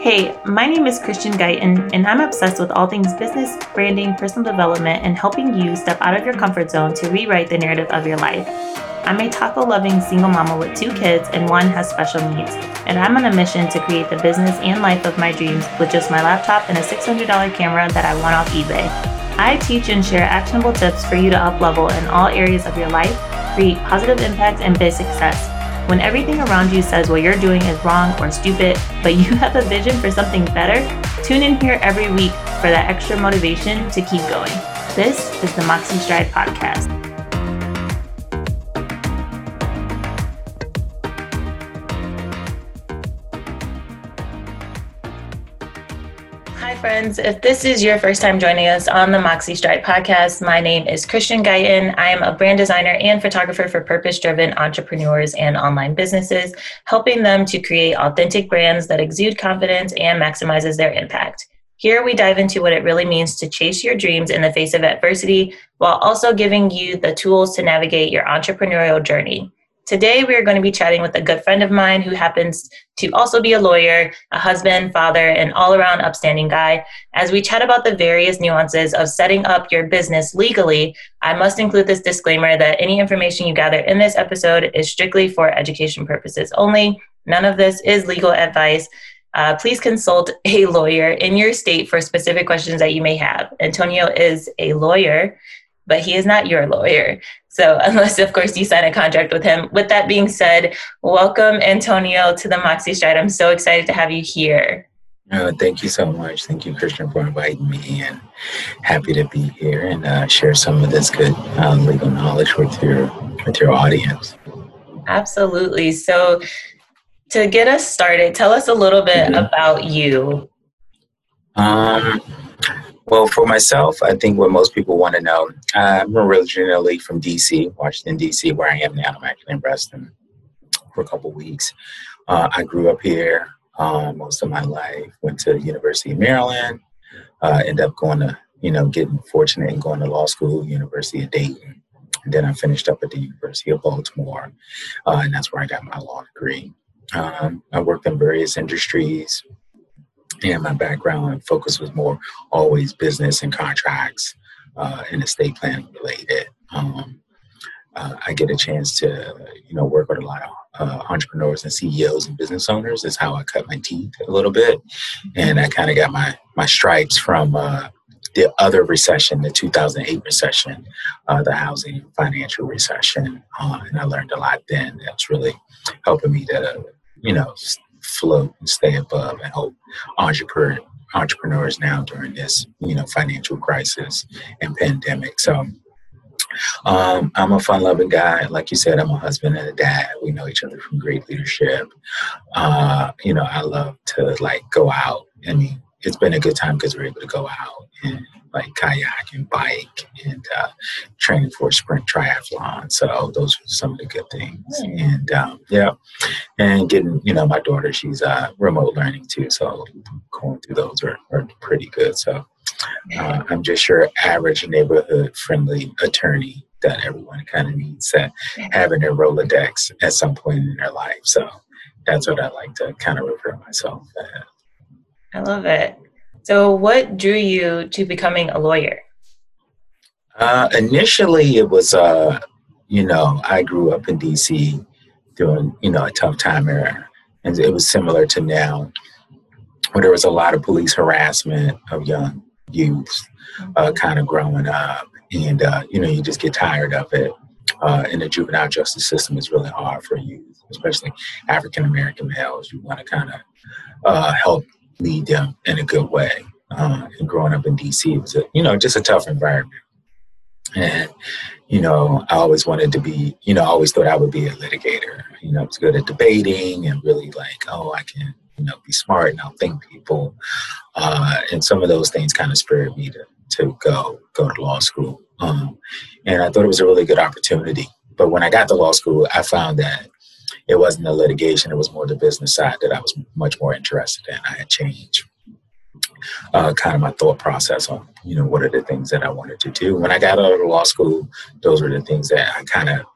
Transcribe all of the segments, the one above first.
Hey, my name is Christian Guyton, and I'm obsessed with all things business, branding, personal development, and helping you step out of your comfort zone to rewrite the narrative of your life. I'm a taco loving single mama with two kids, and one has special needs. And I'm on a mission to create the business and life of my dreams with just my laptop and a $600 camera that I won off eBay. I teach and share actionable tips for you to up level in all areas of your life, create positive impact, and big success. When everything around you says what you're doing is wrong or stupid, but you have a vision for something better, tune in here every week for that extra motivation to keep going. This is the Moxie Stride Podcast. Friends. If this is your first time joining us on the Moxie Stride podcast, my name is Christian Guyton. I am a brand designer and photographer for purpose driven entrepreneurs and online businesses, helping them to create authentic brands that exude confidence and maximizes their impact. Here we dive into what it really means to chase your dreams in the face of adversity while also giving you the tools to navigate your entrepreneurial journey. Today, we are going to be chatting with a good friend of mine who happens to also be a lawyer, a husband, father, and all around upstanding guy. As we chat about the various nuances of setting up your business legally, I must include this disclaimer that any information you gather in this episode is strictly for education purposes only. None of this is legal advice. Uh, please consult a lawyer in your state for specific questions that you may have. Antonio is a lawyer, but he is not your lawyer. So, unless, of course, you sign a contract with him. With that being said, welcome, Antonio, to the Moxie Stride. I'm so excited to have you here. Thank you so much. Thank you, Christian, for inviting me, and happy to be here and uh, share some of this good um, legal knowledge with your with your audience. Absolutely. So, to get us started, tell us a little bit mm-hmm. about you. Um, well, for myself, I think what most people want to know, I'm originally from DC, Washington, DC, where I am now. I'm actually in Reston for a couple weeks. Uh, I grew up here uh, most of my life, went to the University of Maryland, uh, ended up going to, you know, getting fortunate and going to law school, University of Dayton. And then I finished up at the University of Baltimore, uh, and that's where I got my law degree. Um, I worked in various industries, and my background and focus was more always business and contracts uh, and estate planning related. Um, uh, I get a chance to, you know, work with a lot of uh, entrepreneurs and CEOs and business owners. Is how I cut my teeth a little bit, and I kind of got my my stripes from uh, the other recession, the 2008 recession, uh, the housing financial recession, uh, and I learned a lot then. That's really helping me to, you know, float and stay above and help entrepreneur, entrepreneurs now during this you know financial crisis and pandemic. So um, I'm a fun loving guy. Like you said, I'm a husband and a dad. We know each other from great leadership. Uh, you know, I love to like go out. I mean, it's been a good time because we're able to go out and like kayak and bike and uh, training for a sprint triathlon. So those are some of the good things. And um, yeah, and getting you know my daughter, she's uh, remote learning too, so going through those are, are pretty good. So uh, I'm just your average neighborhood friendly attorney that everyone kind of needs to have in their Rolodex at some point in their life. So that's what I like to kind of refer myself as. I love it. So, what drew you to becoming a lawyer? Uh, initially, it was, uh, you know, I grew up in DC during, you know, a tough time era. And it was similar to now, where there was a lot of police harassment of young youth uh, mm-hmm. kind of growing up. And, uh, you know, you just get tired of it. Uh, and the juvenile justice system is really hard for youth, especially African American males. You want to kind of uh, help lead them in a good way. Uh, and growing up in DC, it was a, you know just a tough environment. And you know, I always wanted to be, you know, I always thought I would be a litigator. You know, I was good at debating and really like, oh, I can, you know, be smart and outthink people. Uh, and some of those things kind of spurred me to to go go to law school. Um, and I thought it was a really good opportunity. But when I got to law school, I found that it wasn't the litigation; it was more the business side that I was much more interested in. I had changed uh, kind of my thought process on you know what are the things that I wanted to do. When I got out of law school, those were the things that I kind of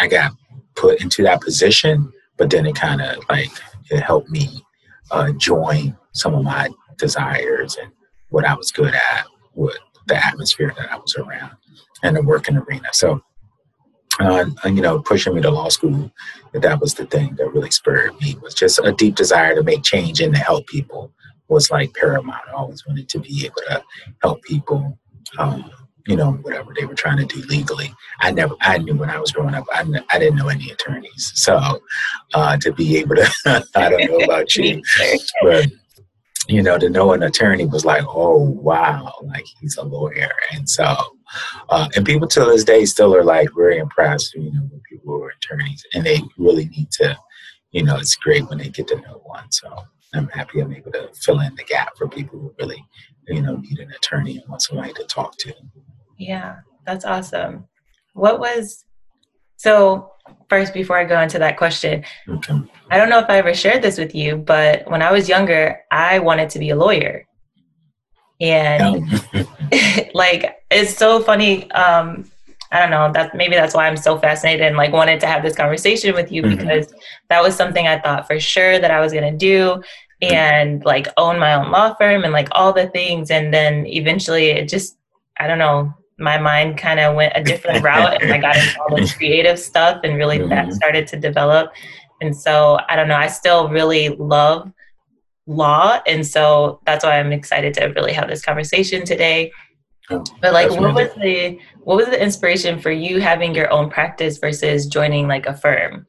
I got put into that position, but then it kind of like it helped me uh, join some of my desires and what I was good at, with the atmosphere that I was around, and the working arena. So, uh, you know, pushing me to law school, that was the thing that really spurred me. Was just a deep desire to make change and to help people was like paramount. I always wanted to be able to help people. Um, you know, whatever they were trying to do legally. I never, I knew when I was growing up, I, I didn't know any attorneys. So uh, to be able to, I don't know about you, but you know, to know an attorney was like, oh wow, like he's a lawyer, and so, uh, and people to this day still are like very impressed, you know, when people who are attorneys, and they really need to, you know, it's great when they get to know one. So I'm happy I'm able to fill in the gap for people who really, you know, need an attorney and want somebody to talk to. Yeah, that's awesome. What was so first before I go into that question, okay. I don't know if I ever shared this with you, but when I was younger, I wanted to be a lawyer. And like it's so funny um I don't know that maybe that's why I'm so fascinated and like wanted to have this conversation with you mm-hmm. because that was something I thought for sure that I was going to do and like own my own law firm and like all the things and then eventually it just I don't know my mind kind of went a different route and I got into all the creative stuff and really mm-hmm. that started to develop. And so I don't know, I still really love law. And so that's why I'm excited to really have this conversation today. Oh, but like what was the what was the inspiration for you having your own practice versus joining like a firm?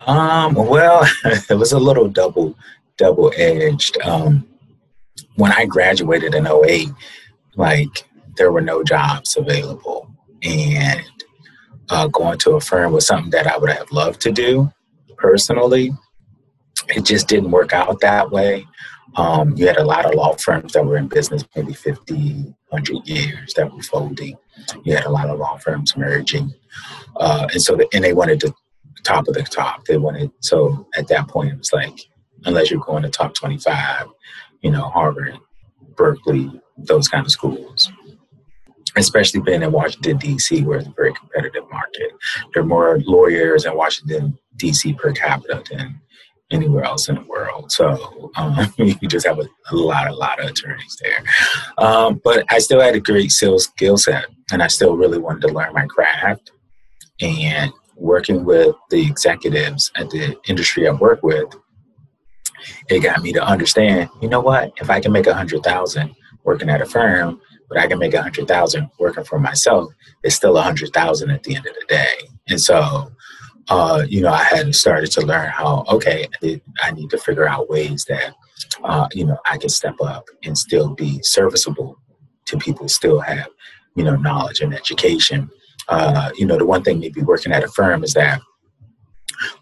Um well it was a little double double edged. Um when I graduated in 08, like there were no jobs available. And uh, going to a firm was something that I would have loved to do personally. It just didn't work out that way. Um, you had a lot of law firms that were in business maybe 50, 100 years that were folding. You had a lot of law firms merging. Uh, and so, the, and they wanted the top of the top. They wanted, so at that point, it was like, unless you're going to top 25, you know, Harvard, Berkeley, those kind of schools especially being in Washington, D.C., where it's a very competitive market. There are more lawyers in Washington, D.C. per capita than anywhere else in the world. So um, you just have a, a, lot, a lot of attorneys there. Um, but I still had a great sales skill set, and I still really wanted to learn my craft. And working with the executives at the industry I work with, it got me to understand, you know what? If I can make a hundred thousand working at a firm, but I can make a hundred thousand working for myself. It's still a hundred thousand at the end of the day. And so, uh, you know, I hadn't started to learn how, okay, I need to figure out ways that, uh, you know, I can step up and still be serviceable to people, still have, you know, knowledge and education. Uh, you know, the one thing maybe working at a firm is that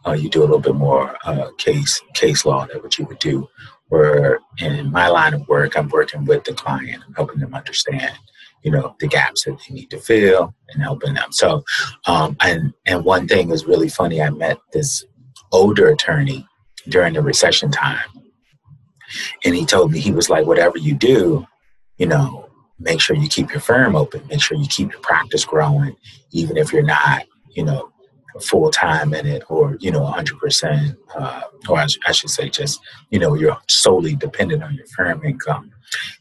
uh, you do a little bit more uh, case case law than what you would do where in my line of work, I'm working with the client, I'm helping them understand, you know, the gaps that they need to fill and helping them. So, um, and and one thing was really funny. I met this older attorney during the recession time, and he told me he was like, whatever you do, you know, make sure you keep your firm open, make sure you keep your practice growing, even if you're not, you know, full time in it or you know 100% uh, or I, I, should say just you know you're solely dependent on your firm income.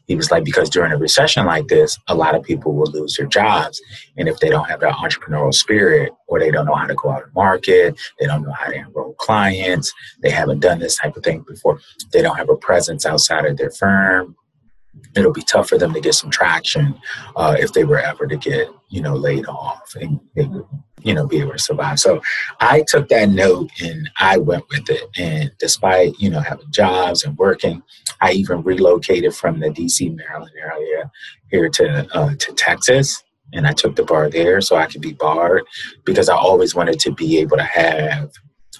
He was like because during a recession like this a lot of people will lose their jobs. And if they don't have that entrepreneurial spirit or they don't know how to go out and market they don't know how to enroll clients they haven't done this type of thing before they don't have a presence outside of their firm it'll be tough for them to get some traction uh, if they were ever to get you know laid off and they would you know be able to survive. So i took that note and i went with it. And despite you know having jobs and working i even relocated from the dc maryland area here to uh, to texas. And i took the bar there so i could be barred because i always wanted to be able to have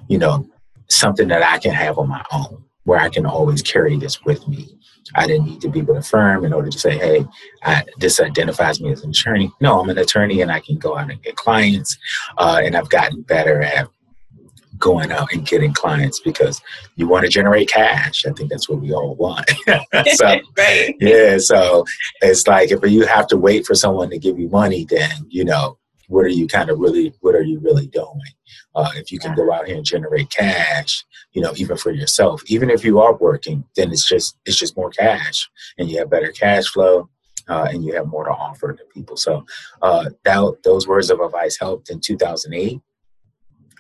you know something that i can have on my own where i can always carry this with me I didn't need to be with a firm in order to say, hey, I, this identifies me as an attorney. No, I'm an attorney and I can go out and get clients. Uh, and I've gotten better at going out and getting clients because you want to generate cash. I think that's what we all want. so, right. Yeah. So it's like if you have to wait for someone to give you money, then, you know, what are you kind of really what are you really doing? Uh, if you can go out here and generate cash you know even for yourself even if you are working then it's just it's just more cash and you have better cash flow uh, and you have more to offer to people. So uh, that, those words of advice helped in 2008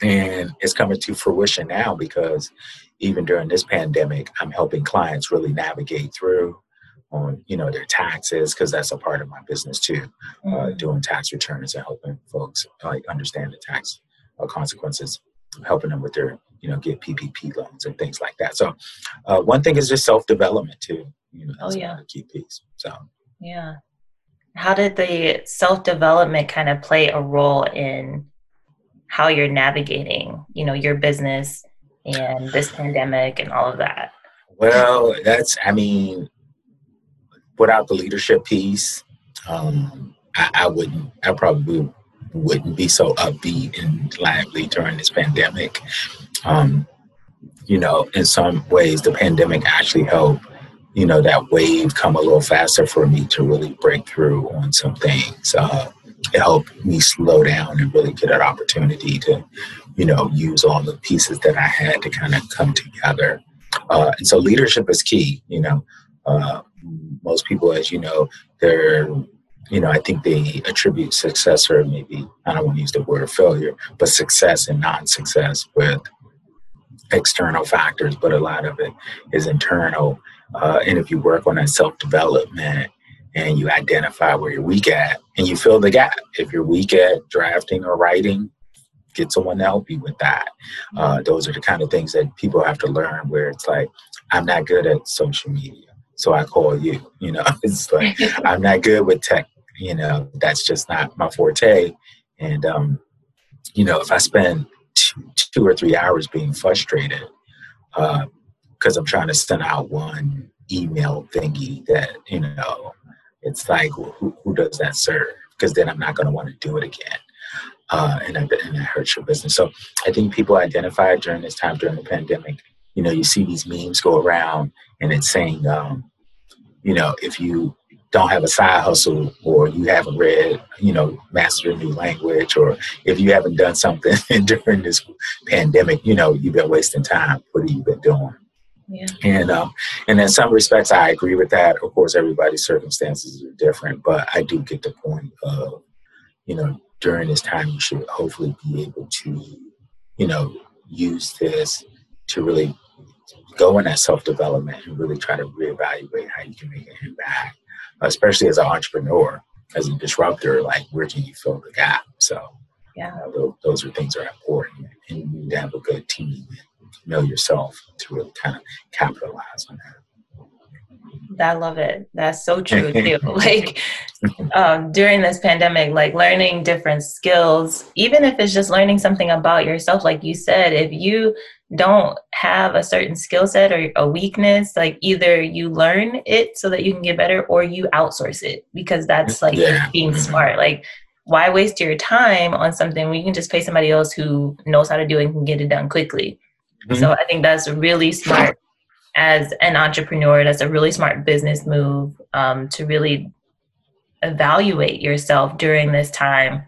and it's coming to fruition now because even during this pandemic i'm helping clients really navigate through on you know their taxes because that's a part of my business too uh, mm-hmm. doing tax returns and helping folks like understand the tax uh, consequences helping them with their you know get ppp loans and things like that so uh, one thing is just self-development too you know that's oh, yeah. key piece so yeah how did the self-development kind of play a role in how you're navigating you know your business and this pandemic and all of that well that's i mean without the leadership piece, um, I, I, wouldn't. I probably wouldn't be so upbeat and lively during this pandemic. Um, you know, in some ways, the pandemic actually helped. You know, that wave come a little faster for me to really break through on some things. Uh, it helped me slow down and really get an opportunity to, you know, use all the pieces that I had to kind of come together. Uh, and so leadership is key. You know, uh, most people, as you know, they're, you know, I think they attribute success or maybe, I don't want to use the word failure, but success and non success with external factors, but a lot of it is internal. Uh, and if you work on that self development and you identify where you're weak at and you fill the gap, if you're weak at drafting or writing, get someone to help you with that. Uh, those are the kind of things that people have to learn where it's like, I'm not good at social media so I call you. You know, it's like I'm not good with tech. You know, that's just not my forte. And um, you know, if I spend two, two or three hours being frustrated because uh, I'm trying to send out one email thingy that you know, it's like who, who does that serve? Because then I'm not going to want to do it again. Uh, and, and it hurts your business. So I think people identified during this time during the pandemic. You know, you see these memes go around, and it's saying, um, you know, if you don't have a side hustle or you haven't read, you know, mastered a new language or if you haven't done something during this pandemic, you know, you've been wasting time. What have you been doing? Yeah. And um, and in some respects, I agree with that. Of course, everybody's circumstances are different, but I do get the point of, you know, during this time, you should hopefully be able to, you know, use this to really go in that self development and really try to reevaluate how you can make an impact, especially as an entrepreneur, as a disruptor. Like, where can you fill the gap? So, yeah, uh, those, those, are things that are important, and you need to have a good team and know yourself to really kind of capitalize on that. I love it. That's so true too. like um, during this pandemic, like learning different skills, even if it's just learning something about yourself, like you said, if you don't have a certain skill set or a weakness, like either you learn it so that you can get better or you outsource it because that's like yeah. being mm-hmm. smart. Like, why waste your time on something when you can just pay somebody else who knows how to do it and can get it done quickly? Mm-hmm. So I think that's really smart as an entrepreneur. That's a really smart business move um, to really evaluate yourself during this time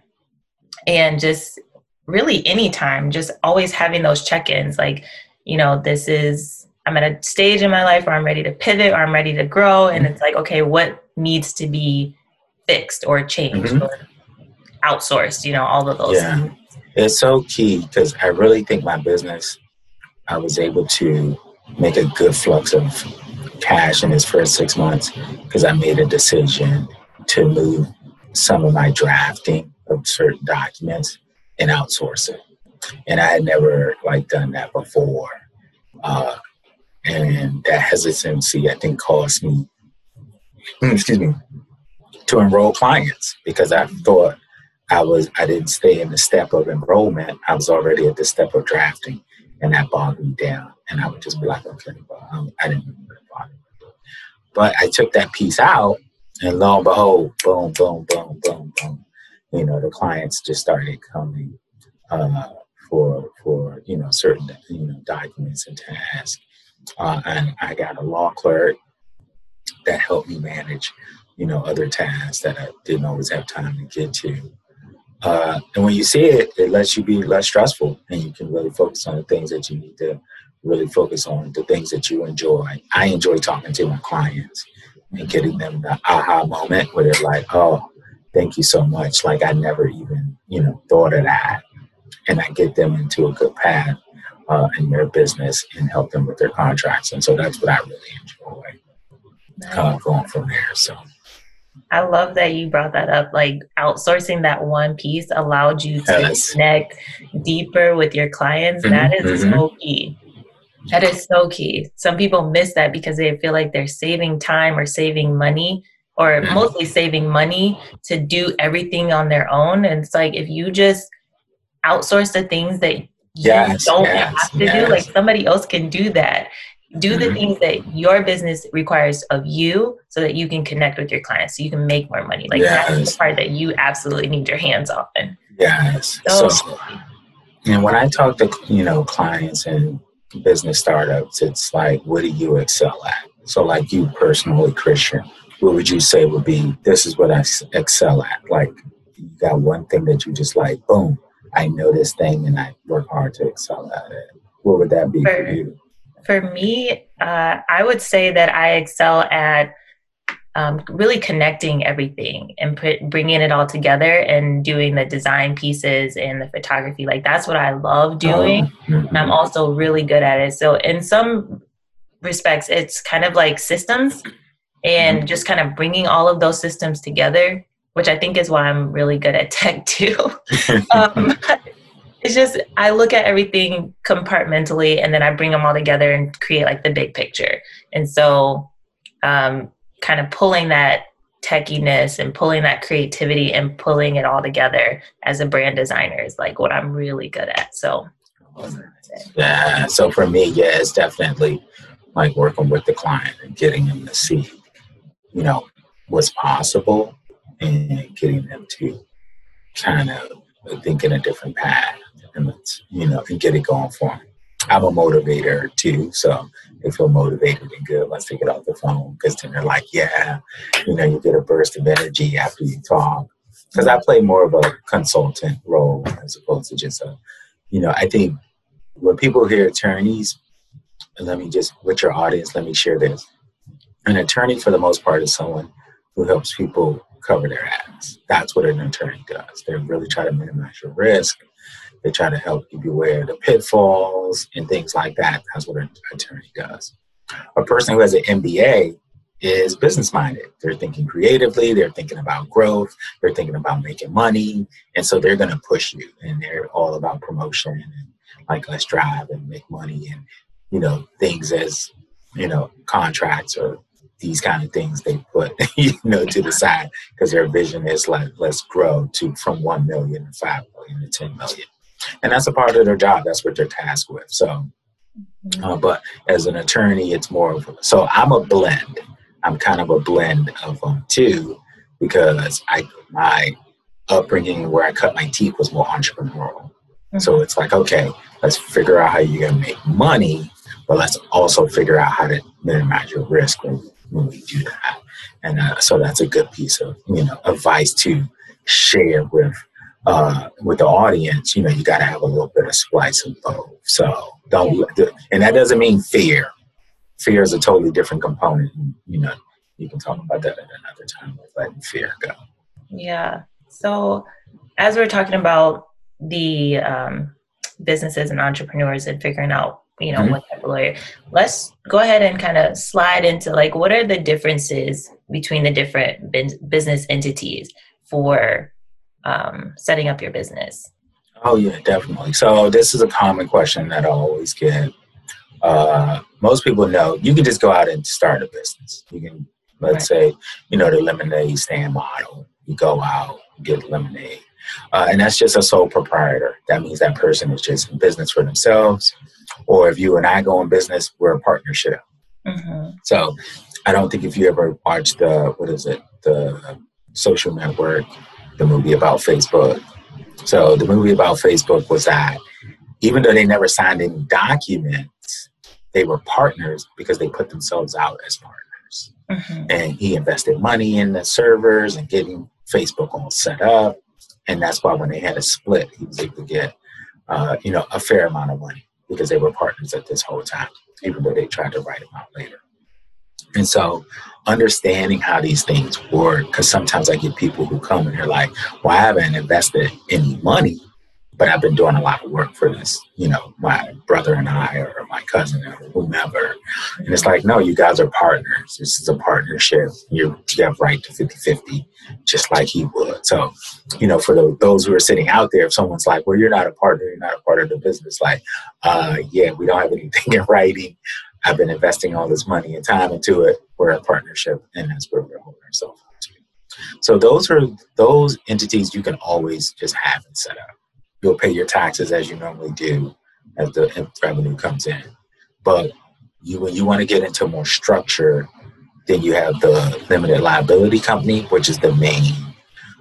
and just really anytime, just always having those check ins like, you know, this is, I'm at a stage in my life where I'm ready to pivot or I'm ready to grow. And it's like, okay, what needs to be fixed or changed mm-hmm. or outsourced, you know, all of those yeah. Things. It's so key because I really think my business, I was able to make a good flux of cash in his first six months because I made a decision to move some of my drafting of certain documents and outsource it. And I had never like done that before. Uh, and that hesitancy, I think, caused me, excuse me, to enroll clients because I thought I was I didn't stay in the step of enrollment. I was already at the step of drafting, and that bogged me down. And I would just be like, okay, well, um, I didn't bother. But I took that piece out, and lo and behold, boom, boom, boom, boom, boom you know the clients just started coming uh, for for you know certain you know documents and tasks uh, and i got a law clerk that helped me manage you know other tasks that i didn't always have time to get to uh, and when you see it, it lets you be less stressful, and you can really focus on the things that you need to really focus on, the things that you enjoy. I enjoy talking to my clients and getting them the aha moment where they're like, "Oh, thank you so much." Like I never even you know thought of that, and I get them into a good path uh, in their business and help them with their contracts. And so that's what I really enjoy uh, going from there. So. I love that you brought that up. Like outsourcing that one piece allowed you to yes. connect deeper with your clients. Mm-hmm, that is mm-hmm. so key. That is so key. Some people miss that because they feel like they're saving time or saving money or mostly saving money to do everything on their own. And it's like if you just outsource the things that yes, you don't yes, have to yes. do, like somebody else can do that do the mm-hmm. things that your business requires of you so that you can connect with your clients so you can make more money like yes. that's the part that you absolutely need your hands on yes so, so and when i talk to you know clients and business startups it's like what do you excel at so like you personally christian what would you say would be this is what i excel at like you got one thing that you just like boom i know this thing and i work hard to excel at it what would that be for, for you for me, uh, I would say that I excel at um, really connecting everything and put, bringing it all together and doing the design pieces and the photography. Like that's what I love doing. Oh, mm-hmm. I'm also really good at it. So in some respects, it's kind of like systems and mm-hmm. just kind of bringing all of those systems together, which I think is why I'm really good at tech too. um, it's just I look at everything compartmentally and then I bring them all together and create like the big picture. And so, um, kind of pulling that techiness and pulling that creativity and pulling it all together as a brand designer is like what I'm really good at. So, yeah. So for me, yeah, it's definitely like working with the client and getting them to see, you know, what's possible and getting them to kind of think in a different path and you know and get it going for them. I'm a motivator too, so they feel motivated and good. Let's take it off the phone because then they're like, yeah, you know, you get a burst of energy after you talk. Because I play more of a consultant role as opposed to just a, you know, I think when people hear attorneys, let me just with your audience, let me share this. An attorney, for the most part, is someone who helps people cover their ass. That's what an attorney does. They really try to minimize your risk they try to help you beware of the pitfalls and things like that. That's what an attorney does. A person who has an MBA is business minded. They're thinking creatively, they're thinking about growth, they're thinking about making money, and so they're going to push you. And they're all about promotion and like let's drive and make money and you know things as you know contracts or these kind of things they put you know to the side because their vision is like let's grow to from 1 million to 5 million to 10 million and that's a part of their job. That's what they're tasked with. So, uh, but as an attorney, it's more of so I'm a blend. I'm kind of a blend of them too, because I my upbringing where I cut my teeth was more entrepreneurial. Mm-hmm. So it's like, okay, let's figure out how you're gonna make money, but let's also figure out how to minimize your risk when, when we do that. And uh, so that's a good piece of you know advice to share with uh, with the audience, you know, you got to have a little bit of splice of both. So don't, and that doesn't mean fear. Fear is a totally different component. You know, you can talk about that at another time with letting fear go. Yeah. So as we're talking about the um, businesses and entrepreneurs and figuring out, you know, mm-hmm. what type of lawyer, let's go ahead and kind of slide into like, what are the differences between the different business entities for um, setting up your business? Oh yeah, definitely. So this is a common question that I always get. Uh, most people know you can just go out and start a business. You can, let's right. say, you know, the lemonade stand model. You go out, get lemonade, uh, and that's just a sole proprietor. That means that person is just in business for themselves. Or if you and I go in business, we're a partnership. Mm-hmm. So I don't think if you ever watched the what is it the social network the movie about Facebook. So the movie about Facebook was that even though they never signed any documents, they were partners because they put themselves out as partners. Mm-hmm. And he invested money in the servers and getting Facebook all set up. and that's why when they had a split, he was able to get, uh, you know, a fair amount of money because they were partners at this whole time, even though they tried to write him out later. And so, understanding how these things work, because sometimes I get people who come and they're like, "Well, I haven't invested any money, but I've been doing a lot of work for this, you know, my brother and I, or my cousin, or whomever. And it's like, no, you guys are partners. This is a partnership. You, you have right to 50 50, just like he would. So, you know, for the, those who are sitting out there, if someone's like, well, you're not a partner, you're not a part of the business, like, uh, yeah, we don't have anything in writing. I've been investing all this money and time into it. We're a partnership, and that's where we're holding ourselves to. So those are those entities you can always just have and set up you'll pay your taxes as you normally do as the revenue comes in. But you when you want to get into more structure, then you have the limited liability company, which is the main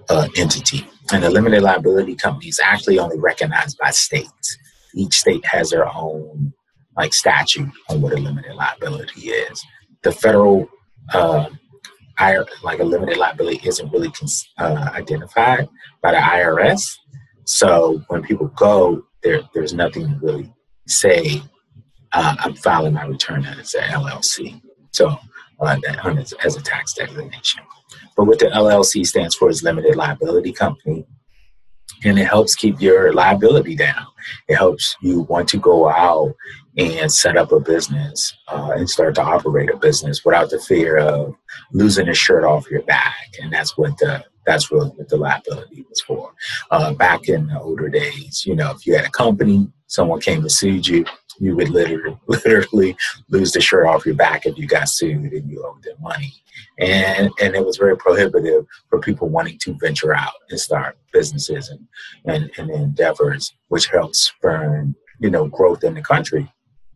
uh, entity. And the limited liability company is actually only recognized by states. Each state has their own like statute on what a limited liability is. The federal uh, like a limited liability isn't really uh, identified by the IRS. So when people go, there there's nothing to really say. Uh, I'm filing my return as an LLC, so uh, as, as a tax designation. But what the LLC stands for is limited liability company, and it helps keep your liability down. It helps you want to go out and set up a business uh, and start to operate a business without the fear of losing a shirt off your back. And that's what the that's really what the liability was for. Uh, back in the older days, you know, if you had a company, someone came to sue you, you would literally, literally lose the shirt off your back if you got sued and you owed them money. And and it was very prohibitive for people wanting to venture out and start businesses and, and, and endeavors, which helps spur, you know, growth in the country.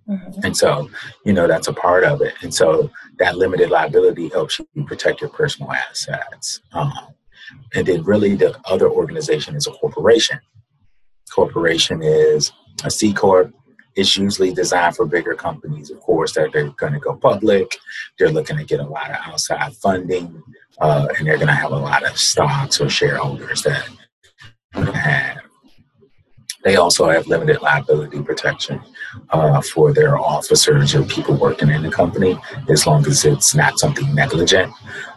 Mm-hmm. And so, you know, that's a part of it. And so that limited liability helps you protect your personal assets. Um, and then really the other organization is a corporation. Corporation is a C corp. It's usually designed for bigger companies, of course, that they're going to go public. They're looking to get a lot of outside funding, uh, and they're going to have a lot of stocks or shareholders that have they also have limited liability protection uh, for their officers or people working in the company, as long as it's not something negligent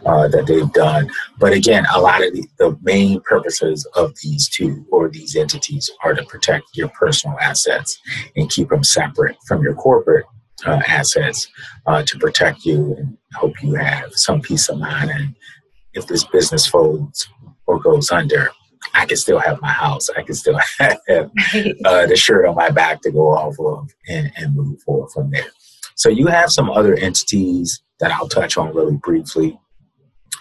uh, that they've done. But again, a lot of the, the main purposes of these two or these entities are to protect your personal assets and keep them separate from your corporate uh, assets uh, to protect you and hope you have some peace of mind. And if this business folds or goes under, I can still have my house. I can still have uh, the shirt on my back to go off of and, and move forward from there. So you have some other entities that I'll touch on really briefly.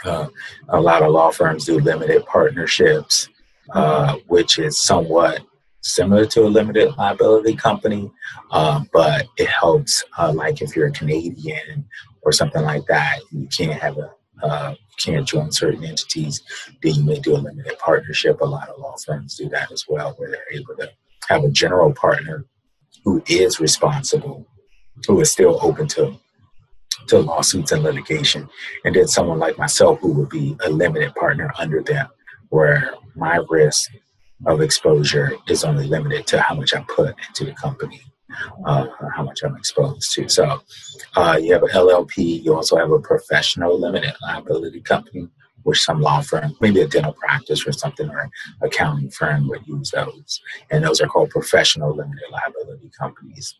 Uh, a lot of law firms do limited partnerships, uh, which is somewhat similar to a limited liability company, uh, but it helps. Uh, like if you're a Canadian or something like that, you can't have a uh, can't join certain entities, then you may do a limited partnership. A lot of law firms do that as well, where they're able to have a general partner who is responsible, who is still open to to lawsuits and litigation, and then someone like myself who would be a limited partner under them, where my risk of exposure is only limited to how much I put into the company uh, how much I'm exposed to. So uh, you have an LLP. You also have a professional limited liability company, which some law firm, maybe a dental practice or something, or accounting firm would use those. And those are called professional limited liability companies.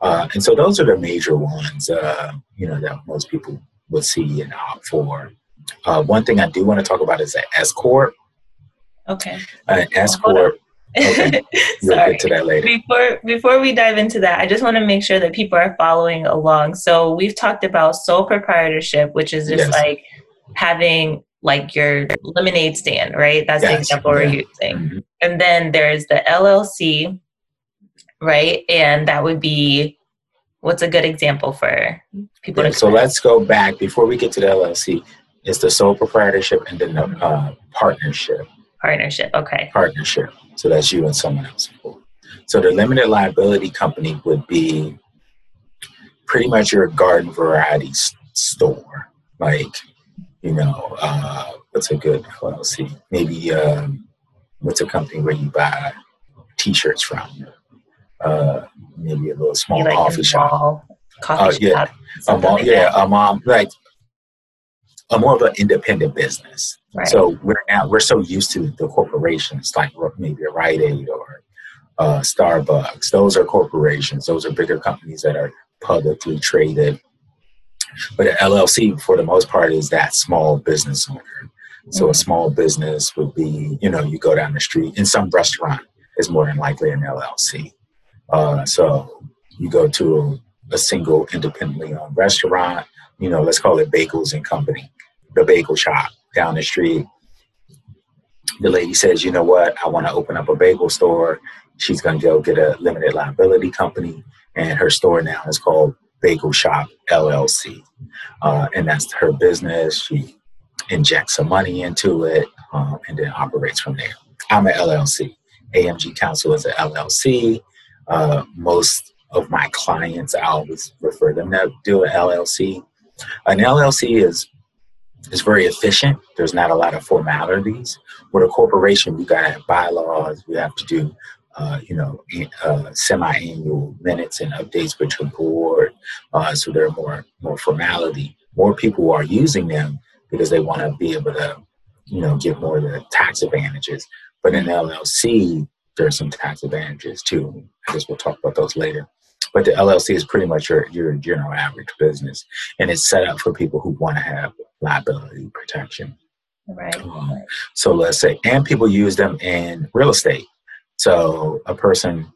Uh, and so those are the major ones, uh, you know, that most people would see and opt for. Uh, one thing I do want to talk about is an S corp. Okay. An S corp Okay. Sorry. to that later. Before before we dive into that, I just want to make sure that people are following along. So we've talked about sole proprietorship, which is just yes. like having like your lemonade stand, right? That's yes. the example yeah. we're using. Mm-hmm. And then there's the LLC, right? And that would be what's a good example for people yeah, to So let's go back before we get to the LLC. It's the sole proprietorship and then the uh, partnership. Partnership, okay. Partnership. So that's you and someone else. So the limited liability company would be pretty much your garden variety store. Like, you know, uh, what's a good, let's maybe um, what's a company where you buy T-shirts from? Uh, maybe a little small like coffee shop. mall, Coffee Oh, yeah. shop. A mall, like yeah, that. a mom like a more of an independent business. Right. So we're now we're so used to the corporations like maybe a Rite Aid or uh, Starbucks. Those are corporations. Those are bigger companies that are publicly traded. But an LLC, for the most part, is that small business owner. So a Mhm. small business would be, you know, you go down the street in some restaurant is more than likely an LLC. Uh, so you go to a, a single independently owned restaurant, you know, let's call it Bagels and Company, the bagel shop down the street. The lady says, you know what, I want to open up a bagel store. She's going to go get a limited liability company, and her store now is called Bagel Shop LLC. Uh, and that's her business. She injects some money into it um, and then operates from there. I'm an LLC. AMG Council is an LLC. Uh, most of my clients, I always refer them to do an LLC. An LLC is is very efficient. There's not a lot of formalities. With a corporation, we got bylaws. We have to do, uh, you know, uh, semi-annual minutes and updates with your board. Uh, so there are more more formality. More people are using them because they want to be able to, you know, get more of the tax advantages. But in LLC, there are some tax advantages too. I guess we'll talk about those later. But the LLC is pretty much your, your general average business, and it's set up for people who want to have liability protection. Right. Um, so let's say, and people use them in real estate. So a person,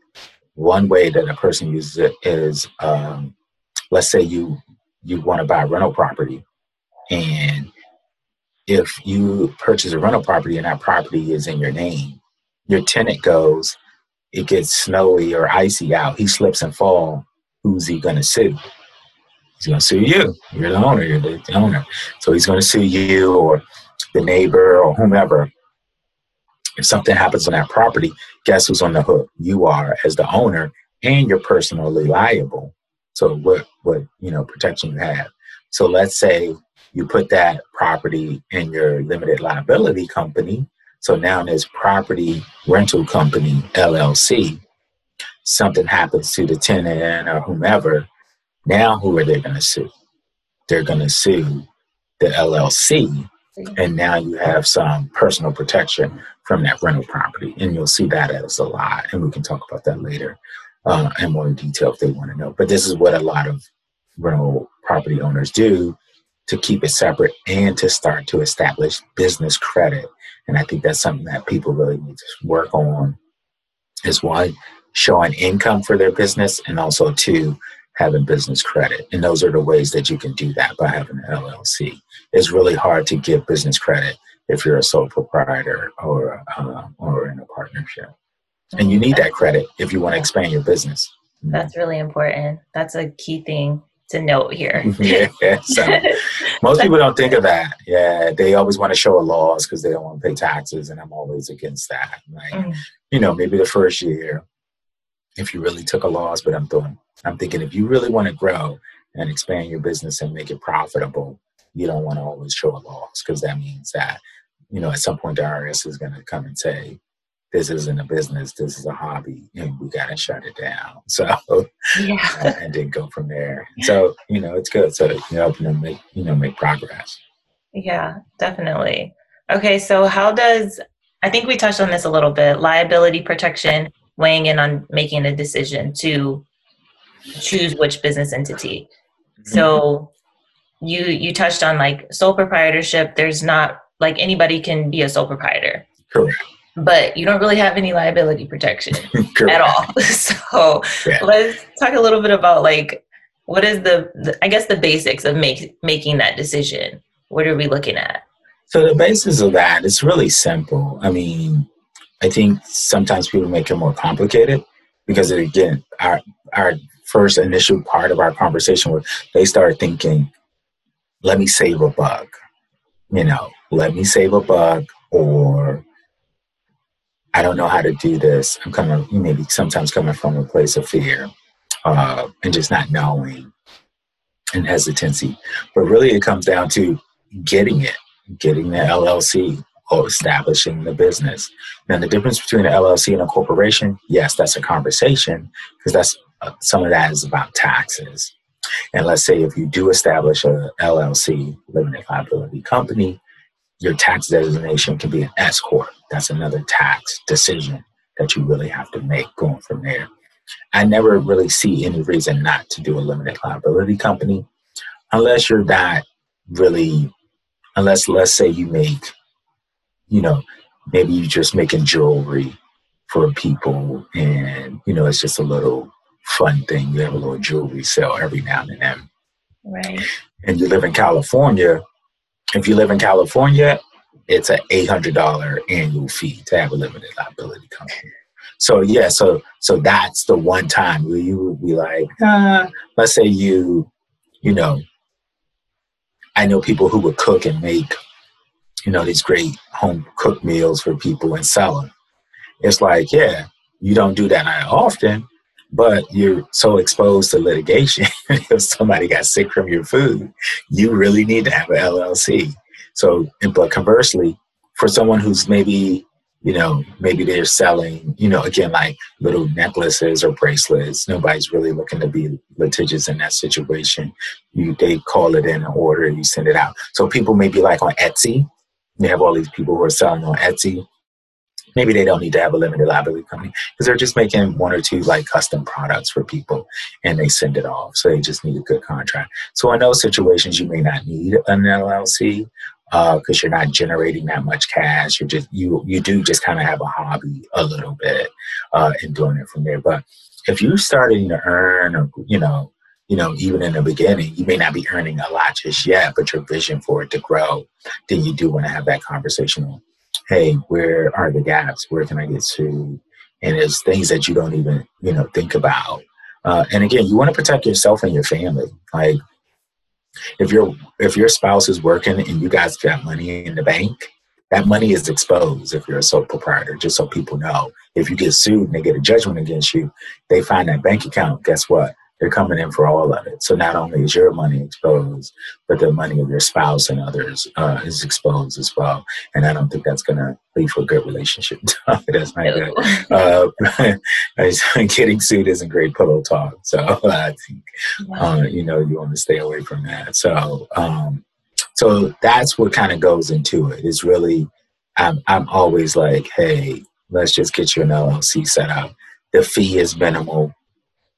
one way that a person uses it is, um, let's say you you want to buy a rental property, and if you purchase a rental property and that property is in your name, your tenant goes, it gets snowy or icy out, he slips and fall. Who's he going to sue? He's going to sue you. You're the owner. You're the owner. So he's going to sue you or the neighbor or whomever. If something happens on that property, guess who's on the hook? You are as the owner, and you're personally liable. So what what you know protection you have. So let's say you put that property in your limited liability company. So now there's property rental company LLC. Something happens to the tenant or whomever. Now who are they going to sue? They're going to sue the LLC and now you have some personal protection from that rental property and you'll see that as a lot and we can talk about that later uh, in more detail if they want to know. But this is what a lot of rental property owners do to keep it separate and to start to establish business credit. And i think that's something that people really need to work on is one showing income for their business and also two having business credit and those are the ways that you can do that by having an llc it's really hard to give business credit if you're a sole proprietor or uh, or in a partnership. And you need that credit if you want to expand your business. That's really important. That's a key thing to note here. yeah, so most people don't think of that. Yeah, they always want to show a loss because they don't want to pay taxes, and I'm always against that. Like, Mm, you know, maybe the first year, if you really took a loss, but I'm doing, I'm thinking if you really want to grow and expand your business and make it profitable, you don't want to always show a loss because that means that, you know, at some point the IRS is going to come and say, this isn't a business, this is a hobby, and we got to shut it down. So, yeah. Uh, and then go from there. So, you know, it's good. So, you know, helping them make, you know, make progress. Yeah, definitely. Okay, so how does I think we touched on this a little bit, liability protection weighing in on making a decision to choose which business entity. Mm-hmm. So you you touched on like sole proprietorship, there's not like anybody can be a sole proprietor. Correct. But you don't really have any liability protection at all. So Yeah. let's talk a little bit about like what is the, the I guess the basics of make, making that decision. What are we looking at? So the basis of that is really simple. I mean, I think sometimes people make it more complicated because again, our our first initial part of our conversation was they start thinking, let me save a buck. You know, let me save a buck or I don't know how to do this. I'm coming maybe sometimes coming from a place of fear uh, and just not knowing and hesitancy. But really it comes down to getting it getting the LLC, establishing the business. Now, the difference between an LLC and a corporation, yes, that's a conversation because that's uh, some of that is about taxes. And let's say if you do establish a LLC, limited liability company, your tax designation can be an S corp. That's another tax decision that you really have to make going from there. I never really see any reason not to do a limited liability company unless you're not really, unless let's say you make, you know, maybe you're just making jewelry for people and, you know, it's just a little fun thing. You have a little jewelry sale every now and then. Right. And you live in California. If you live in California, it's an eight hundred dollar annual fee to have a limited liability company. So yeah, so so that's the one time where you would be like, ah, let's say you, you know, I know people who would cook and make, you know, these great home cooked meals for people and sell them. It's like, yeah, you don't do that often, but you're so exposed to litigation. if somebody got sick from your food, you really need to have an LLC. So, but conversely, for someone who's maybe, you know, maybe they're selling, you know, again, like little necklaces or bracelets, nobody's really looking to be litigious in that situation. You, they call it in an order, you send it out. So people may be like on Etsy. You have all these people who are selling on Etsy maybe they don't need to have a limited liability company because they're just making one or two like custom products for people and they send it off. So they just need a good contract. So in those situations, you may not need an LLC because uh, you're not generating that much cash. You just you you do just kind of have a hobby a little bit uh, in doing it from there. But if you're starting to earn, or you know, you know, even in the beginning, you may not be earning a lot just yet, but your vision for it to grow, then you do want to have that conversation hey, where are the gaps? Where can I get to? And it's things that you don't even, you know, think about. Uh, and again, you want to protect yourself and your family. Like, if your if your spouse is working and you guys got money in the bank, that money is exposed if you're a sole proprietor. Just so people know, if you get sued and they get a judgment against you, they find that bank account. Guess what? They're coming in for all of it. So not only is your money exposed, but the money of your spouse and others uh, is exposed as well. And I don't think that's going to lead for a good relationship. that's not good. Uh, getting sued isn't great pillow talk. So I think uh, you know you want to stay away from that. So um, so that's what kind of goes into it. It's really I'm I'm always like, hey, let's just get you an LLC set up. The fee is minimal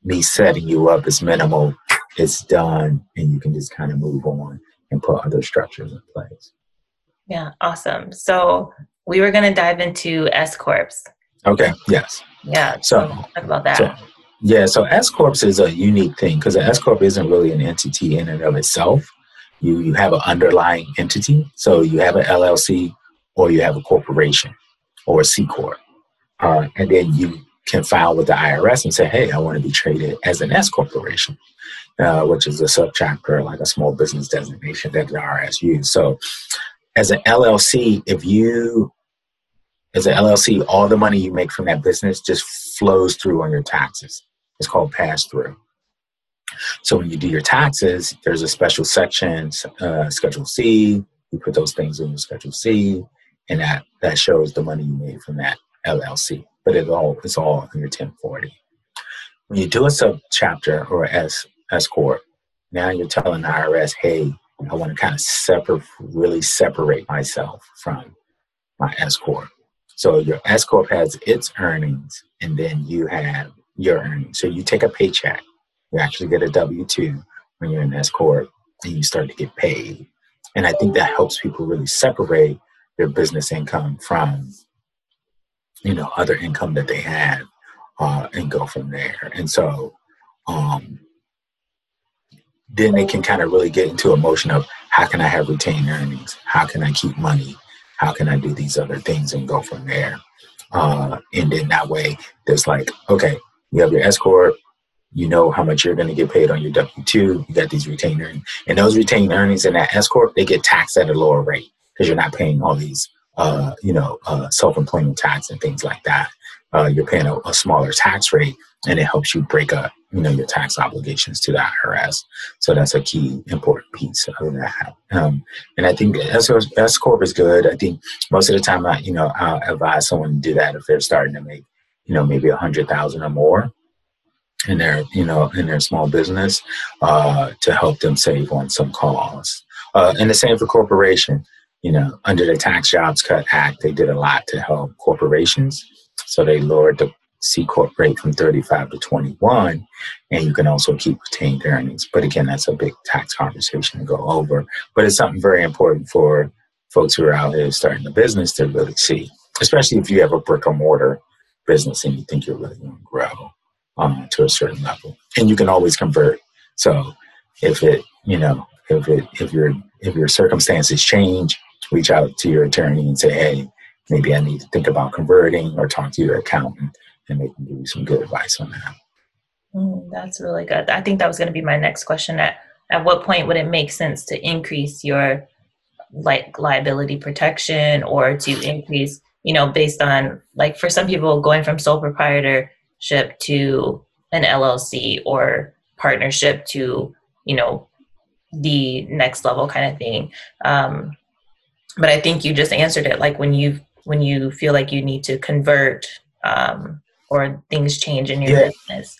me setting you up is minimal. It's done, and you can just kind of move on and put other structures in place. Yeah, awesome. So we were going to dive into S corps. Okay. Yes. Yeah. So talk about that. So, yeah. So S corps is a unique thing because an S corp isn't really an entity in and of itself. You you have an underlying entity. So you have an LLC or you have a corporation or a C corp, uh, and then you can file with the IRS and say, hey, I want to be traded as an S corporation, uh, which is a subchapter, like a small business designation that the IRS uses. So, as an LLC, if you, as an LLC, all the money you make from that business just flows through on your taxes. It's called pass through. So, when you do your taxes, there's a special section, uh, Schedule C. You put those things in your Schedule C, and that, that shows the money you made from that LLC but it all it's all under 1040. When you do a sub chapter or S S corp, now you're telling the IRS, hey, I want to kind of separate, really separate myself from my S corp. So your S corp has its earnings, and then you have your earnings. So you take a paycheck. You actually get a W two when you're in S corp, and you start to get paid. And I think that helps people really separate their business income from you know other income that they had uh, and go from there and so um, then they can kind of really get into a motion of how can i have retained earnings how can i keep money how can i do these other things and go from there uh, and then that way there's like okay you have your S corp you know how much you're going to get paid on your W2. You got these retained earnings. And those retained earnings in that S Corp, they get taxed at a lower rate because you're not paying all these uh, you know, uh, self-employment tax and things like that. uh, you're paying a, a, smaller tax rate, and it helps you break up, you know, your tax obligations to the IRS. So that's a key important piece of that. Um, and I think S, corp is good. I think most of the time, I, you know, I'll advise someone to do that if they're starting to make, you know, maybe a hundred thousand or more in their, you know, in their small business uh, to help them save on some costs. Uh, and the same for corporation. You know, under the Tax Jobs Cut Act, they did a lot to help corporations. So they lowered the C corp rate from 35 to 21, and you can also keep retained earnings. But again, that's a big tax conversation to go over. But it's something very important for folks who are out here starting a business to really see, especially if you have a brick and mortar business and you think you're really going to grow um, to a certain level. And you can always convert. So if it, you know, if it if your if your circumstances change, reach out to your attorney and say, hey, maybe I need to think about converting or talk to your accountant and they can give you some good advice on that. Mm, that's really good. I think that was going to be my next question. At at what point would it make sense to increase your like liability protection or to increase, you know, based on like for some people going from sole proprietorship to an LLC or partnership to, you know, the next level kind of thing. Um, but I think you just answered it. Like when you when you feel like you need to convert um, or things change in your yeah. business.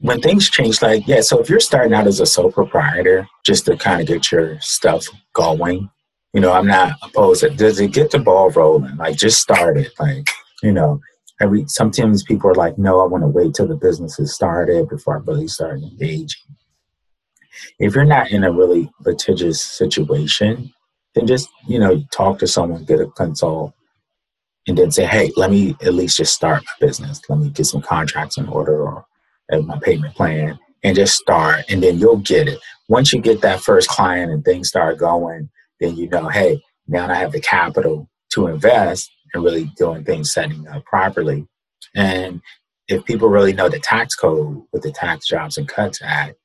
When things change, like yeah, so if you're starting out as a sole proprietor, just to kind of get your stuff going, you know, I'm not opposed. To, does it get the ball rolling? Like just start it. Like you know, every sometimes people are like, no, I want to wait till the business is started before I really start engaging if you're not in a really litigious situation, then just, you know, talk to someone, get a consult, and then say, hey, let me at least just start my business. Let me get some contracts in order or my payment plan and just start and then you'll get it. Once you get that first client and things start going, then you know, hey, now I have the capital to invest and really doing things setting up properly. And if people really know the tax code with the Tax Jobs and Cuts Act,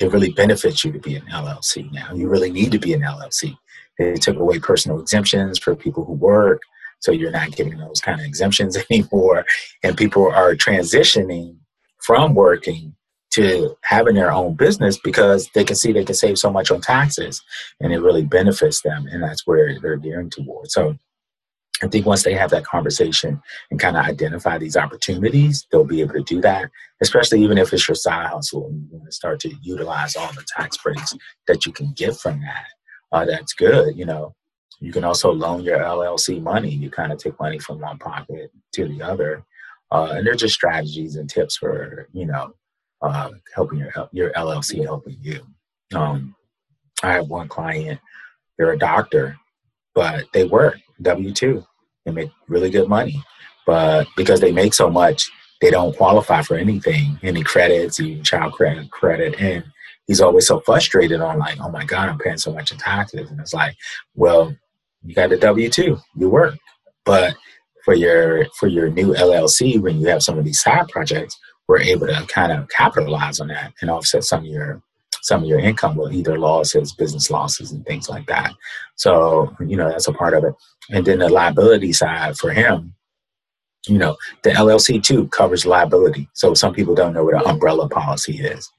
it really benefits you to be an LLC now. You really need to be an LLC. They took away personal exemptions for people who work, so you're not getting those kind of exemptions anymore. And people are transitioning from working to having their own business because they can see they can save so much on taxes and it really benefits them. And that's where they're gearing towards. So I think once they have that conversation and kind of identify these opportunities, they'll be able to do that, especially even if it's your side hustle and you want to start to utilize all the tax breaks that you can get from that. Uh, that's good. You know, you can also loan your LLC money. You kind of take money from one pocket to the other. Uh, and they're just strategies and tips for, you know, uh, helping your, your LLC helping you. Um, I have one client, they're a doctor, but they work W 2 they make really good money. But because they make so much, they don't qualify for anything, any credits, even child credit, credit. And he's always so frustrated on like, oh my God, I'm paying so much in taxes. And it's like, well, you got a W two, you work. But for your for your new LLC, when you have some of these side projects, we're able to kind of capitalize on that and offset some of your some of your income will either losses, business losses, and things like that. So, you know, that's a part of it. And then the liability side for him, you know, the LLC too covers liability. So some people don't know what an umbrella policy is.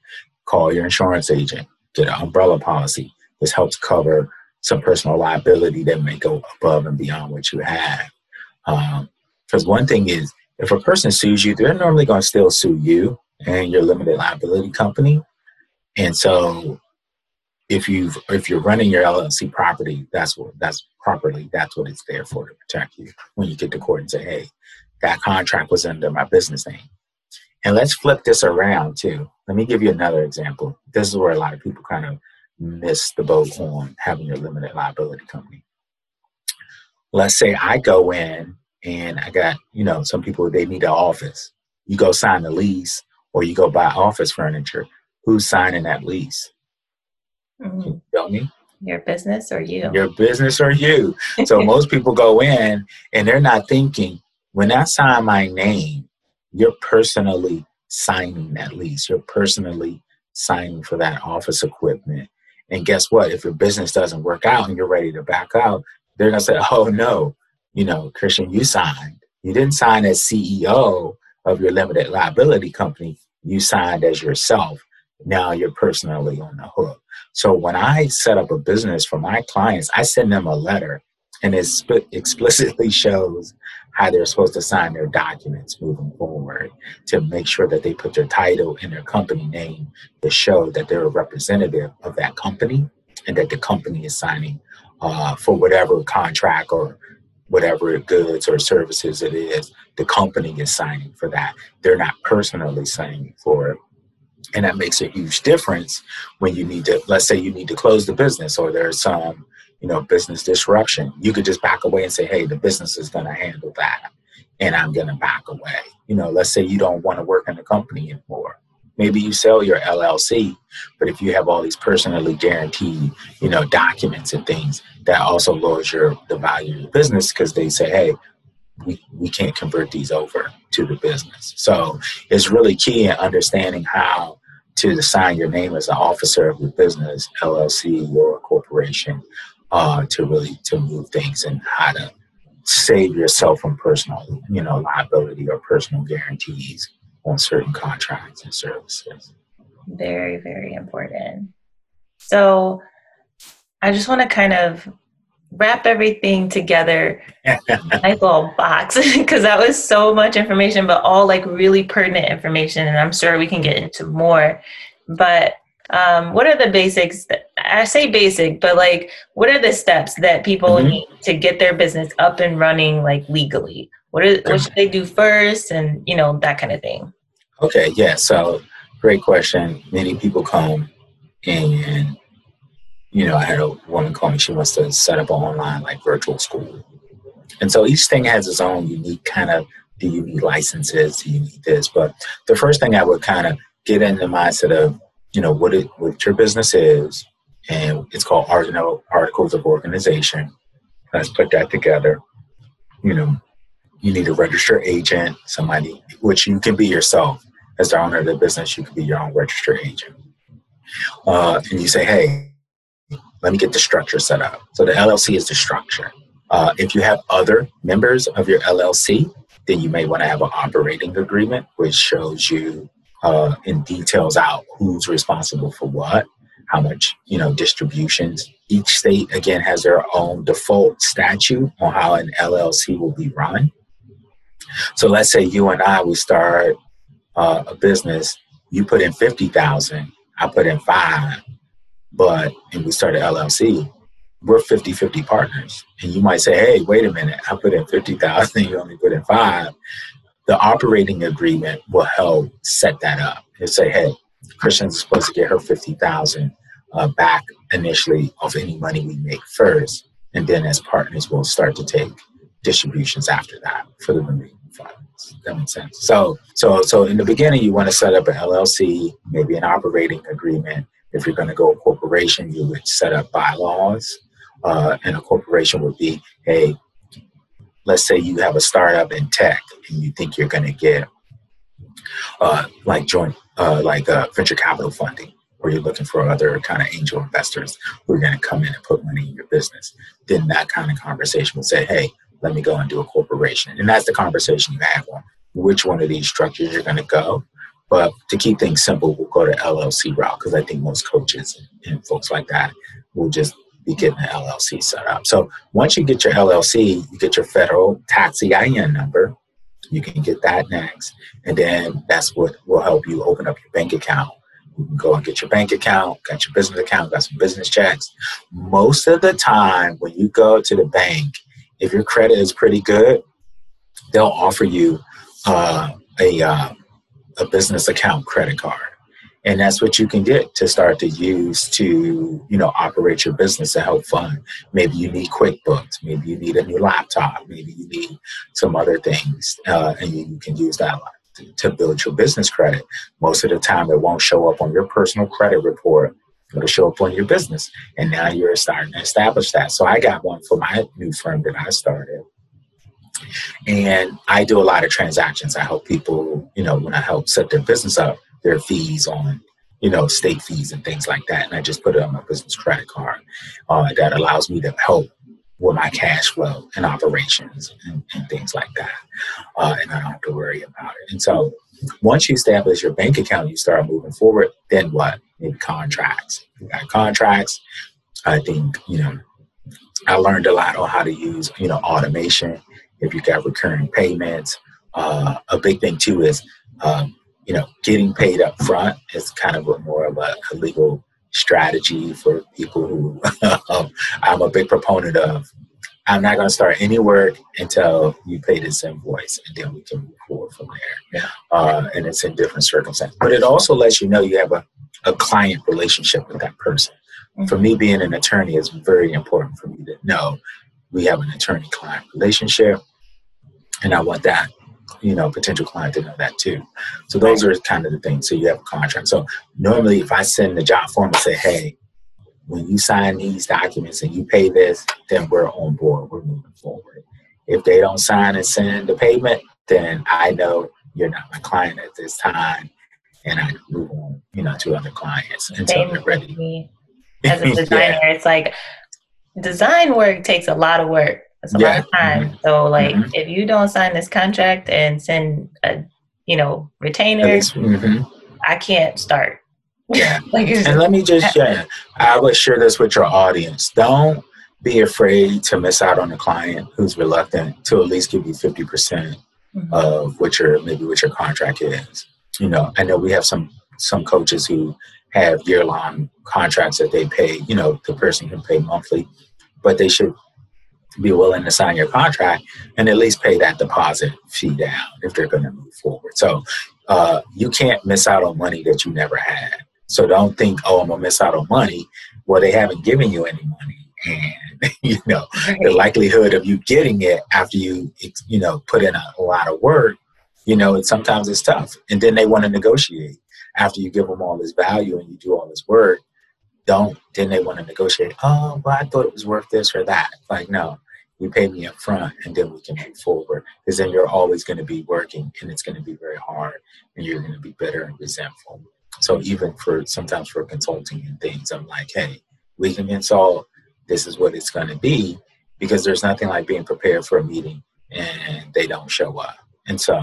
Call your insurance agent, get an umbrella policy. This helps cover some personal liability that may go above and beyond what you have. Because um, one thing is, if a person sues you, they're normally going to still sue you and your limited liability company. And so if you've if you're running your LLC property, that's what that's properly that's what it's there for to protect you when you get to court and say, hey, that contract was under my business name. And let's flip this around too. Let me give you another example. This is where a lot of people kind of miss the boat on having your limited liability company. Let's say I go in and I got, you know, some people they need an office. You go sign the lease or you go buy office furniture who's signing that lease? Mm-hmm. You tell me? Your business or you? Your business or you. So most people go in and they're not thinking, when I sign my name, you're personally signing that lease. You're personally signing for that office equipment. And guess what? If your business doesn't work out and you're ready to back out, they're gonna say, "Oh no, you know, Christian, you signed. You didn't sign as CEO of your limited liability company. You signed as yourself. Now you're personally on the hook. So when I set up a business for my clients, I send them a letter and it explicitly shows how they're supposed to sign their documents moving forward to make sure that they put their title and their company name to show that they're a representative of that company and that the company is signing uh, for whatever contract or whatever goods or services it is, the company is signing for that. They're not personally signing for it. And that makes a huge difference when you need to, let's say you need to close the business or there's some you know, business disruption, you could just back away and say, hey, the business is going to handle that. And I'm going to back away. You know, let's say you don't want to work in the company anymore. Maybe you sell your LLC, but if you have all these personally guaranteed, you know, documents and things, that also lowers your the value of your business because they say, hey, we, we can't convert these over to the business. So it's really key in understanding how to sign your name as an officer of the business, LLC or corporation, uh, to really to move things and how to save yourself from personal, you know, liability or personal guarantees on certain contracts and services. Very, very important. So I just want to kind of wrap everything together nice little box because that was so much information but all like really pertinent information and i'm sure we can get into more. But um, what are the basics that, i say basic but like what are the steps that people mm-hmm. need to get their business up and running like legally? What, are, what should they do first and you know that kind of thing. Okay yeah so great question. Many people come and you know i had a woman call me she wants to set up an online like virtual school and so each thing has its own unique kind of do you need licenses do you need this but the first thing i would kind of get in the mindset of you know what it what your business is, and it's called Articles of Organization. Let's put that together. You know, you need a registered agent, somebody which you can be yourself as the owner of the business. You can be your own registered agent, uh, and you say, "Hey, let me get the structure set up." So the LLC is the structure. Uh, if you have other members of your LLC, then you may want to have an operating agreement, which shows you uh, details out who's responsible for what, how much, you know, distributions. Each state, again, has their own default statute on how an LLC will be run. So let's say you and I, we start uh, a business, you put in 50,000, I put in five, but, and we start an LLC, we're 50 50 partners. And you might say, hey, wait a minute, I put in 50,000, you only put in five the operating agreement will help set that up and say, hey, Christian's supposed to get her 50000 uh, back initially of any money we make first. And then as partners, we'll start to take distributions after that for the remaining funds. That makes sense. So, so, so in the beginning, you want to set up an LLC, maybe an operating agreement. If you're going to go a corporation, you would set up bylaws. Uh, and a corporation would be, hey, let's say you have a startup in tech and you think you're going to get uh, like joint, uh, like uh, venture capital funding, or you're looking for other kind of angel investors who are going to come in and put money in your business, then that kind of conversation would say, hey, let me go and do a corporation. And that's the conversation you have on which one of these structures you're going to go. But to keep things simple, we'll go to LLC route because I think most coaches and folks like that will just be getting an LLC set up. So once you get your LLC, you get your federal tax EIN number. You can get that next. And then that's what will help you open up your bank account. You can go and get your bank account, got your business account, got some business checks. Most of the time, when you go to the bank, if your credit is pretty good, they'll offer you uh, a, uh, a business account credit card. And that's what you can get to start to use to you know operate your business and help fund. Maybe you need quickbooks. Maybe you need a new laptop. Maybe you need some other things uh, and you, can use that to, to build your business credit. Most of the time it won't show up on your personal credit report it'll show up on your business. And now you're starting to establish that. So i got one for my new firm that i started and i do a lot of transactions i help people you know when i help set their business up their fees on you know state fees and things like that and i just put it on my business credit card uh, that allows me to help with my cash flow and operations and, and things like that. Uh, and I don't have to worry about it. And so once you establish your bank account, you start moving forward, then what? Maybe contracts. You got contracts. I think, you know, I learned a lot on how to use, you know, automation. If you got recurring payments, uh, a big thing too is, um, you know, getting paid up front is kind of a more of a, a legal strategy for people who um, I'm a big proponent of. I'm not going to start any work until you pay this invoice, and then we can move forward from there. Yeah. Uh, and it's in different circumstances, but it also lets you know you have a, a client relationship with that person. Mm-hmm. For me, being an attorney is very important for me to know we have an attorney-client relationship, and I want that you know potential client to know that too. So those are kind of the things. So you have a contract. So normally, if I send the job form and say, "Hey, when you sign these documents and you pay this, then we're on board. We're moving forward." If they don't sign and send the payment, then I know you're not my client at this time, and I move on, you know, to other clients until they're ready. As a designer, yeah. it's like design work takes a lot of work it's a yeah. lot of time. Mm-hmm. So like mm-hmm. if you don't sign this contract and send a you know retainer, mm-hmm. I can't start. Yeah. like and let me just share. I would share this with your audience. Don't be afraid to miss out on a client who's reluctant to at least give you 50% mm-hmm. of what your maybe what your contract is. You know, I know we have some some coaches who have year long contracts that they pay, you know, the person can pay monthly, but they should be willing to sign your contract and at least pay that deposit fee down if they're going to move forward. So uh, you can't miss out on money that you never had. So don't think, oh, I'm gonna miss out on money. Well, they haven't given you any money, and you know the likelihood of you getting it after you, you know, put in a, a lot of work, you know, it, sometimes it's tough. And then they want to negotiate after you give them all this value and you do all this work don't then they want to negotiate oh well i thought it was worth this or that. Like no you pay me up front and then we can move forward because then you're always going to be working and it's going to be very hard and you're going to be bitter and resentful. So even for sometimes for consulting and things i'm like hey we can consult. This is what it's going to be because there's nothing like being prepared for a meeting and they don't show up. And so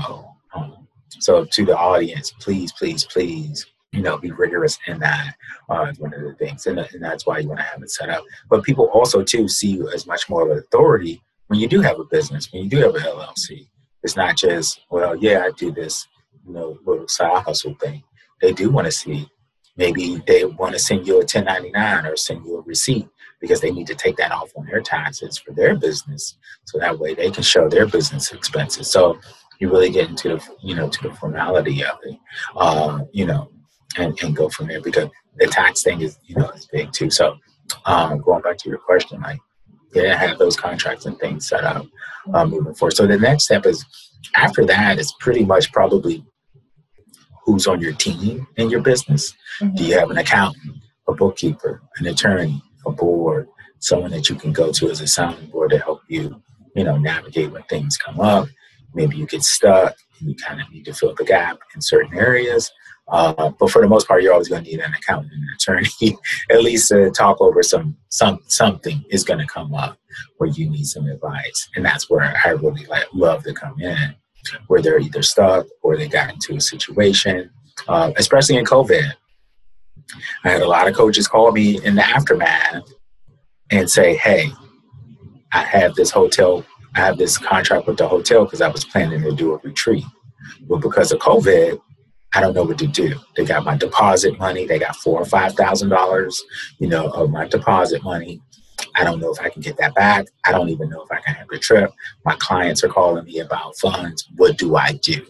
um, so to the audience please please please you know, be rigorous in that uh, one of the things. And, and that's why you want to have it set up. But people also, too, see you as much more of an authority when you do have a business, when you do have an LLC. It's not just, well, yeah, I do this, you know, little side hustle thing. They do want to see, maybe they want to send you a 1099 or send you a receipt because they need to take that off on their taxes for their business. So that way they can show their business expenses. So you really get into the, you know, to the formality of it. Uh, you know, and, and go from there because the tax thing is you know is big too. So um, going back to your question, like yeah, have those contracts and things set up um, moving forward. So the next step is after that is pretty much probably who's on your team in your business. Mm-hmm. Do you have an accountant, a bookkeeper, an attorney, a board, someone that you can go to as a sounding board to help you, you know, navigate when things come up. Maybe you get stuck and you kind of need to fill the gap in certain areas. Uh, but for the most part, you're always going to need an accountant an attorney, at least to talk over some some something is going to come up where you need some advice, and that's where I really like love to come in, where they're either stuck or they got into a situation, uh, especially in COVID. I had a lot of coaches call me in the aftermath and say, "Hey, I have this hotel, I have this contract with the hotel because I was planning to do a retreat, but because of COVID." I don't know what to do. They got my deposit money. They got four or five thousand dollars, you know, of my deposit money. I don't know if I can get that back. I don't even know if I can have the trip. My clients are calling me about funds. What do I do?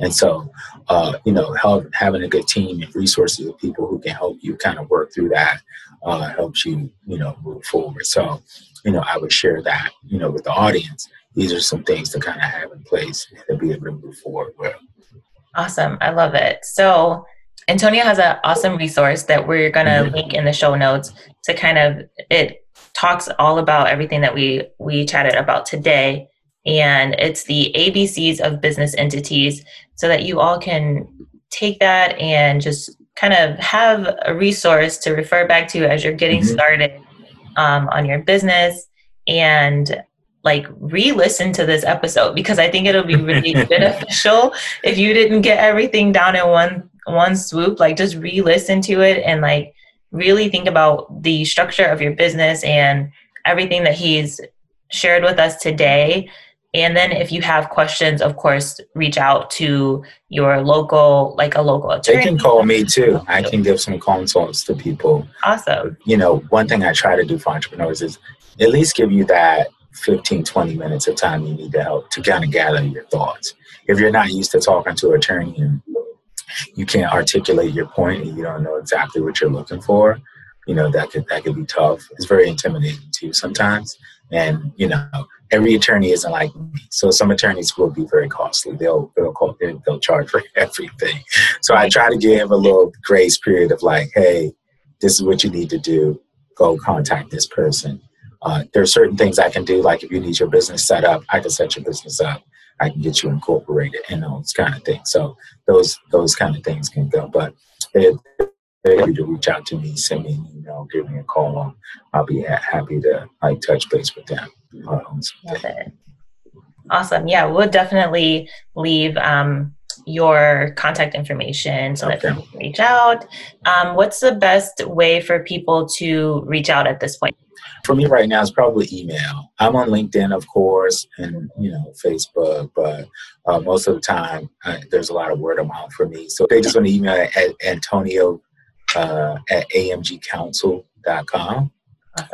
And so, uh, you know, help, having a good team and resources of people who can help you kind of work through that uh, helps you, you know, move forward. So, you know, I would share that, you know, with the audience. These are some things to kind of have in place to be able to move forward with. Awesome. I love it. So, Antonio has an awesome resource that we're going to mm-hmm. link in the show notes to kind of it talks all about everything that we we chatted about today and it's the ABCs of business entities so that you all can take that and just kind of have a resource to refer back to as you're getting mm-hmm. started um, on your business and like re-listen to this episode because I think it'll be really beneficial if you didn't get everything down in one one swoop. Like just re-listen to it and like really think about the structure of your business and everything that he's shared with us today. And then if you have questions, of course, reach out to your local, like a local attorney. They can call me too. I can give some consults to people. Awesome. You know, one thing I try to do for entrepreneurs is at least give you that 15, 20 minutes of time you need to help to kind of gather your thoughts. If you're not used to talking to an attorney and you can't articulate your point and you don't know exactly what you're looking for, you know, that could that could be tough. It's very intimidating too sometimes. And, you know, every attorney isn't like me. So some attorneys will be very costly. They'll they'll call, they'll charge for everything. So I try to give a little grace period of like, hey, this is what you need to do. Go contact this person uh, there are certain things I can do, like if you need your business set up, I can set your business up. I can get you incorporated and those kind of things. So those those kind of things can go. But if they're happy to reach out to me, send me an email, give me a call. I'll be happy to like touch base with them. Awesome. Yeah, we'll definitely leave um, your contact information so okay. that people can reach out. Um, what's the best way for people to reach out at this point? For me right now, it's probably email. I'm on LinkedIn, of course, and you know Facebook, but uh, most of the time uh, there's a lot of word of mouth for me. So they just want to email at Antonio uh, at amgcounsel.com.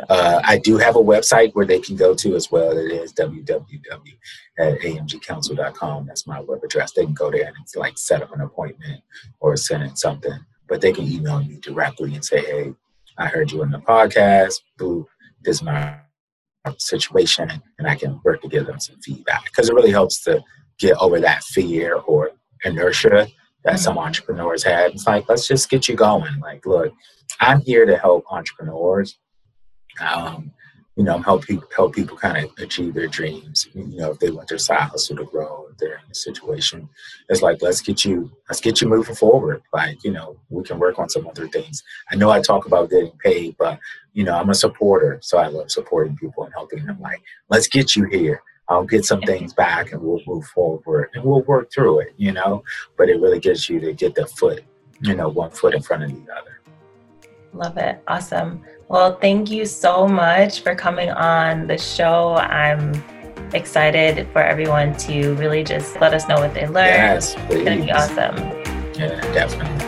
Uh, I do have a website where they can go to as well. It is www.amgcounsel.com. That's my web address. They can go there and like set up an appointment or send in something. But they can email me directly and say, "Hey, I heard you in the podcast. Boo, is my situation and I can work to give them some feedback because it really helps to get over that fear or inertia that mm-hmm. some entrepreneurs have. It's like, let's just get you going. Like, look, I'm here to help entrepreneurs. Um, you know, help people help people kind of achieve their dreams. You know, if they want their side hustle to grow, if they're in a situation, it's like let's get you let's get you moving forward. Like you know, we can work on some other things. I know I talk about getting paid, but you know, I'm a supporter, so I love supporting people and helping them. Like, let's get you here. I'll get some things back, and we'll move forward, and we'll work through it. You know, but it really gets you to get the foot, you know, one foot in front of the other. Love it. Awesome. Well, thank you so much for coming on the show. I'm excited for everyone to really just let us know what they learned. Yes, please. It's going to be awesome. Yeah, definitely.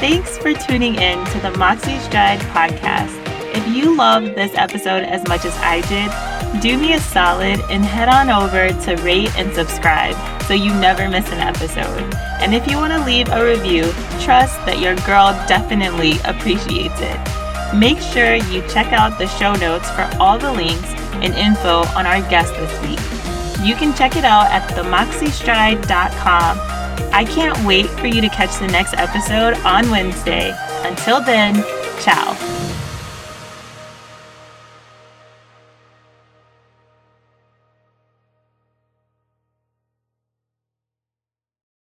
Thanks for tuning in to the Moxie Stride podcast. If you loved this episode as much as I did, do me a solid and head on over to rate and subscribe so you never miss an episode. And if you want to leave a review, trust that your girl definitely appreciates it. Make sure you check out the show notes for all the links and info on our guest this week. You can check it out at themoxiestride.com. I can't wait for you to catch the next episode on Wednesday. Until then, ciao.